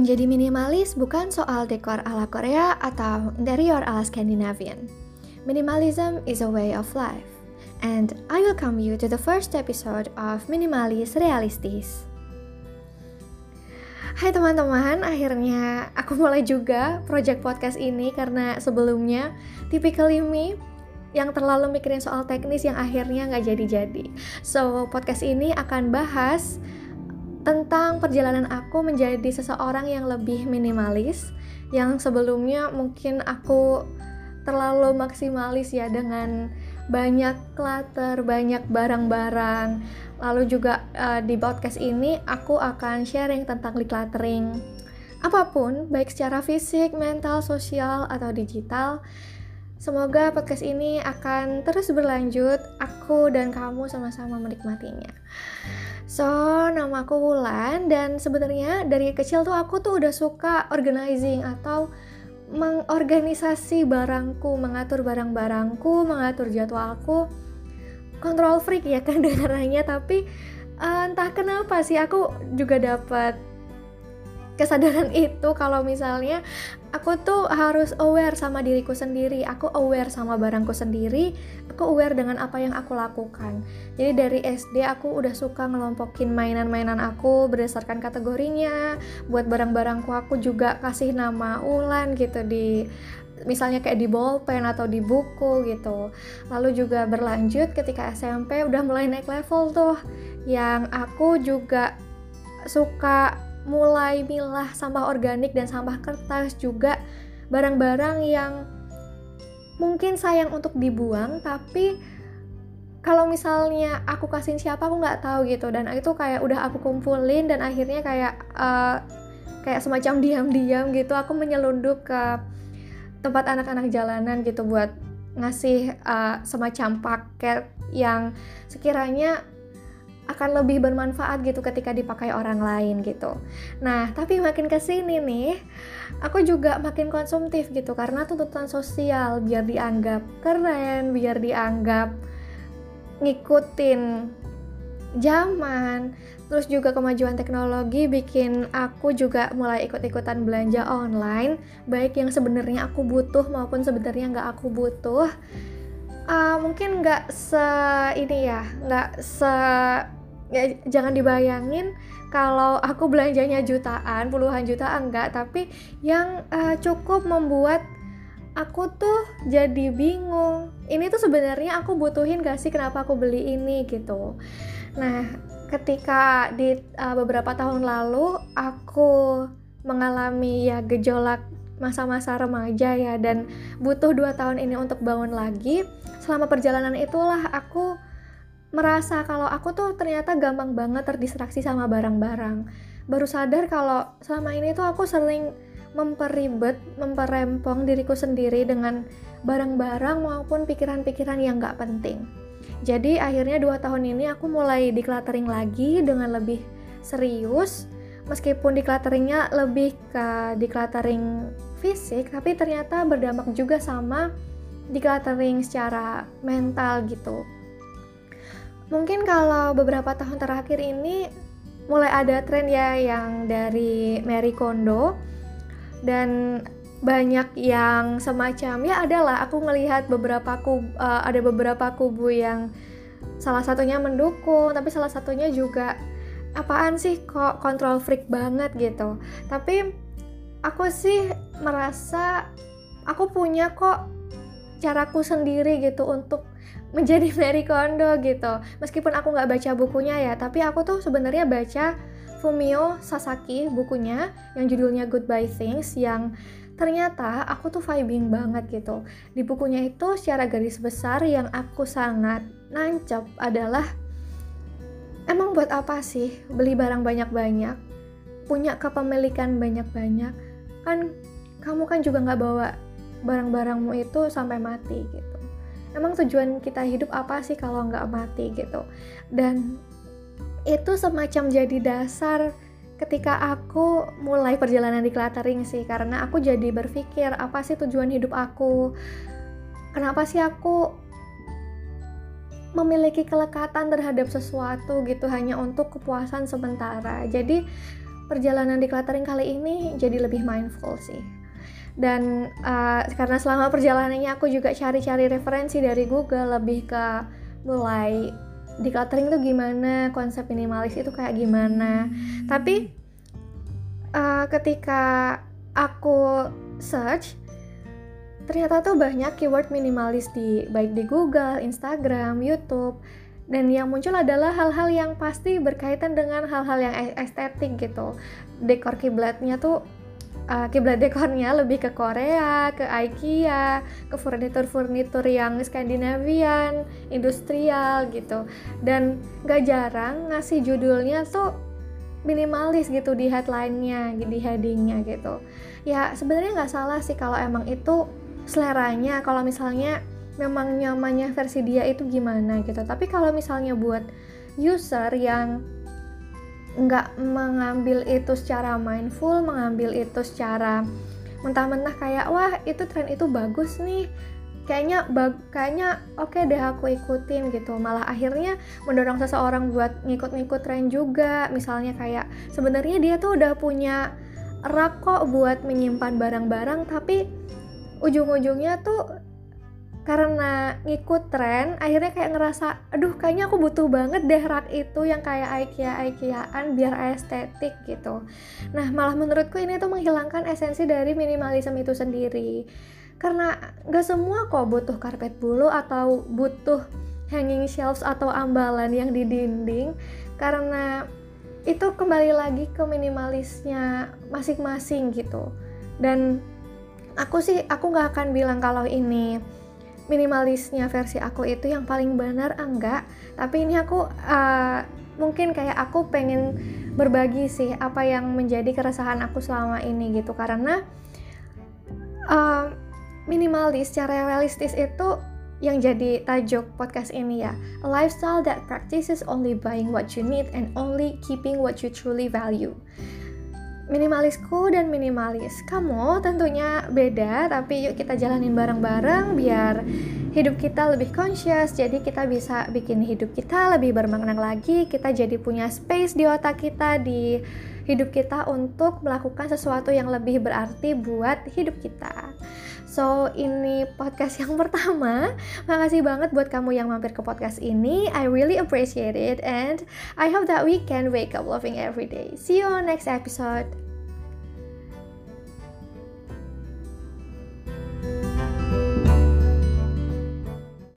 Menjadi minimalis bukan soal dekor ala Korea atau interior ala Scandinavian. Minimalism is a way of life. And I welcome you to the first episode of Minimalis Realistis. Hai teman-teman, akhirnya aku mulai juga project podcast ini karena sebelumnya typically me yang terlalu mikirin soal teknis yang akhirnya nggak jadi-jadi. So, podcast ini akan bahas tentang perjalanan aku menjadi seseorang yang lebih minimalis yang sebelumnya mungkin aku terlalu maksimalis ya dengan banyak clutter, banyak barang-barang. Lalu juga uh, di podcast ini aku akan sharing tentang decluttering. Apa pun, baik secara fisik, mental, sosial, atau digital. Semoga podcast ini akan terus berlanjut. Aku dan kamu sama-sama menikmatinya. So, nama aku Wulan dan sebenarnya dari kecil tuh aku tuh udah suka organizing atau mengorganisasi barangku, mengatur barang-barangku, mengatur jadwalku. Kontrol freak ya kan dengarannya, tapi uh, entah kenapa sih aku juga dapat kesadaran itu kalau misalnya aku tuh harus aware sama diriku sendiri, aku aware sama barangku sendiri, aku aware dengan apa yang aku lakukan. Jadi dari SD aku udah suka ngelompokin mainan-mainan aku berdasarkan kategorinya. Buat barang-barangku aku juga kasih nama Ulan gitu di misalnya kayak di bolpen atau di buku gitu. Lalu juga berlanjut ketika SMP udah mulai naik level tuh yang aku juga suka mulai milah sampah organik dan sampah kertas juga. Barang-barang yang mungkin sayang untuk dibuang tapi kalau misalnya aku kasihin siapa aku nggak tahu gitu. Dan itu kayak udah aku kumpulin dan akhirnya kayak uh, kayak semacam diam-diam gitu. Aku menyelundup ke tempat anak-anak jalanan gitu buat ngasih uh, semacam paket yang sekiranya akan lebih bermanfaat gitu ketika dipakai orang lain gitu. Nah, tapi makin ke sini nih, aku juga makin konsumtif gitu karena tuntutan sosial biar dianggap keren, biar dianggap ngikutin zaman. Terus juga kemajuan teknologi bikin aku juga mulai ikut-ikutan belanja online, baik yang sebenarnya aku butuh maupun sebenarnya nggak aku butuh. Uh, mungkin nggak se ini ya, nggak se ya, jangan dibayangin kalau aku belanjanya jutaan, puluhan juta enggak, tapi yang uh, cukup membuat aku tuh jadi bingung. Ini tuh sebenarnya aku butuhin gak sih kenapa aku beli ini gitu. Nah, ketika di uh, beberapa tahun lalu aku mengalami ya gejolak masa-masa remaja ya dan butuh dua tahun ini untuk bangun lagi. Selama perjalanan itulah aku merasa kalau aku tuh ternyata gampang banget terdistraksi sama barang-barang. Baru sadar kalau selama ini tuh aku sering memperibet, memperempong diriku sendiri dengan barang-barang maupun pikiran-pikiran yang gak penting. Jadi akhirnya dua tahun ini aku mulai decluttering lagi dengan lebih serius. Meskipun declutteringnya lebih ke decluttering fisik, tapi ternyata berdampak juga sama decluttering secara mental gitu mungkin kalau beberapa tahun terakhir ini mulai ada tren ya yang dari Mary Kondo. Dan banyak yang semacam ya adalah aku melihat beberapa kubu, uh, ada beberapa kubu yang salah satunya mendukung tapi salah satunya juga apaan sih kok kontrol freak banget gitu. Tapi aku sih merasa aku punya kok caraku sendiri gitu untuk menjadi Mary Kondo gitu. Meskipun aku nggak baca bukunya ya, tapi aku tuh sebenarnya baca Fumio Sasaki bukunya yang judulnya Goodbye Things yang ternyata aku tuh vibing banget gitu. Di bukunya itu secara garis besar yang aku sangat nancep adalah emang buat apa sih beli barang banyak-banyak, punya kepemilikan banyak-banyak, kan kamu kan juga nggak bawa barang-barangmu itu sampai mati gitu emang tujuan kita hidup apa sih kalau nggak mati gitu? Dan itu semacam jadi dasar ketika aku mulai perjalanan di cluttering sih karena aku jadi berpikir apa sih tujuan hidup aku? Kenapa sih aku memiliki kelekatan terhadap sesuatu gitu hanya untuk kepuasan sementara? Jadi perjalanan decluttering kali ini jadi lebih mindful sih dan uh, karena selama perjalanannya aku juga cari-cari referensi dari Google lebih ke mulai decluttering itu gimana konsep minimalis itu kayak gimana. Tapi uh, ketika aku search ternyata tuh banyak keyword minimalis di baik di Google, Instagram, YouTube. Dan yang muncul adalah hal-hal yang pasti berkaitan dengan hal-hal yang estetik gitu. Dekor kiblatnya tuh uh, kiblat dekornya lebih ke Korea, ke IKEA, ke furnitur-furnitur yang Skandinavian, industrial gitu. Dan gak jarang ngasih judulnya tuh minimalis gitu di headline-nya, di heading-nya gitu. Ya sebenarnya nggak salah sih kalau emang itu seleranya. Kalau misalnya memang nyamannya versi dia itu gimana gitu. Tapi kalau misalnya buat user yang nggak mengambil itu secara mindful, mengambil itu secara mentah-mentah kayak wah itu tren itu bagus nih. Kayaknya bag kayaknya oke okay deh aku ikutin gitu. Malah akhirnya mendorong seseorang buat ngikut-ngikut tren juga. Misalnya kayak sebenarnya dia tuh udah punya rak kok buat menyimpan barang-barang tapi ujung-ujungnya tuh karena ngikut tren akhirnya kayak ngerasa aduh kayaknya aku butuh banget deh rak itu yang kayak IKEA IKEAan biar estetik gitu. Nah malah menurutku ini tuh menghilangkan esensi dari minimalisme itu sendiri. Karena gak semua kok butuh karpet bulu atau butuh hanging shelves atau ambalan yang di dinding. Karena itu kembali lagi ke minimalisnya masing-masing gitu. Dan aku sih aku nggak akan bilang kalau ini minimalisnya versi aku itu yang paling benar enggak. Tapi ini aku uh, mungkin kayak aku pengen berbagi sih apa yang menjadi keresahan aku selama ini gitu. Karena uh, minimalis secara realistis itu yang jadi tajuk podcast ini ya. A lifestyle that practices only buying what you need and only keeping what you truly value minimalisku dan minimalis. Kamu tentunya beda, tapi yuk kita jalanin bareng-bareng biar hidup kita lebih conscious. Jadi kita bisa bikin hidup kita lebih bermakna lagi. Kita jadi punya space di otak kita, di hidup kita untuk melakukan sesuatu yang lebih berarti buat hidup kita. So, ini podcast yang pertama. Makasih banget buat kamu yang mampir ke podcast ini. I really appreciate it and I hope that we can wake up loving every day. See you on next episode.